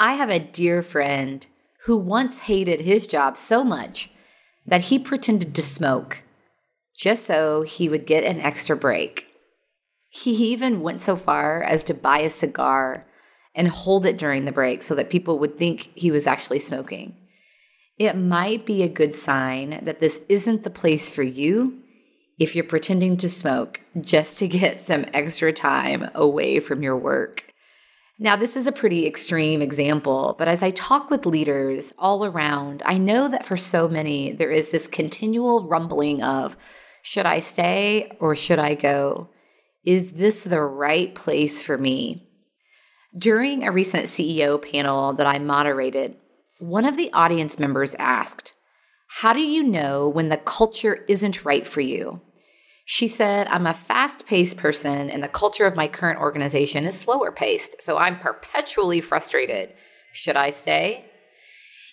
I have a dear friend who once hated his job so much that he pretended to smoke just so he would get an extra break. He even went so far as to buy a cigar and hold it during the break so that people would think he was actually smoking. It might be a good sign that this isn't the place for you if you're pretending to smoke just to get some extra time away from your work. Now, this is a pretty extreme example, but as I talk with leaders all around, I know that for so many, there is this continual rumbling of should I stay or should I go? Is this the right place for me? During a recent CEO panel that I moderated, one of the audience members asked, How do you know when the culture isn't right for you? She said, I'm a fast paced person, and the culture of my current organization is slower paced, so I'm perpetually frustrated. Should I stay?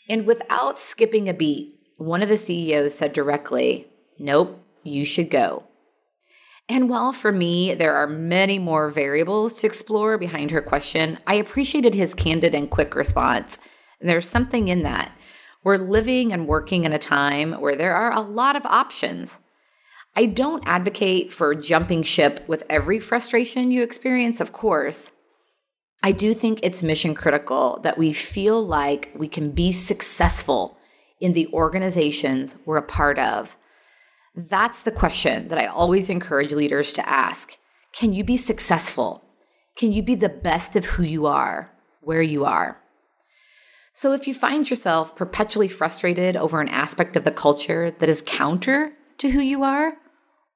And without skipping a beat, one of the CEOs said directly, Nope, you should go. And while for me, there are many more variables to explore behind her question, I appreciated his candid and quick response. And there's something in that. We're living and working in a time where there are a lot of options. I don't advocate for jumping ship with every frustration you experience, of course. I do think it's mission critical that we feel like we can be successful in the organizations we're a part of. That's the question that I always encourage leaders to ask. Can you be successful? Can you be the best of who you are, where you are? So, if you find yourself perpetually frustrated over an aspect of the culture that is counter to who you are,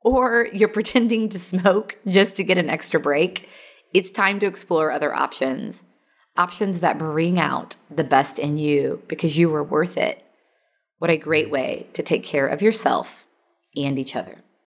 or you're pretending to smoke just to get an extra break, it's time to explore other options. Options that bring out the best in you because you are worth it. What a great way to take care of yourself and each other.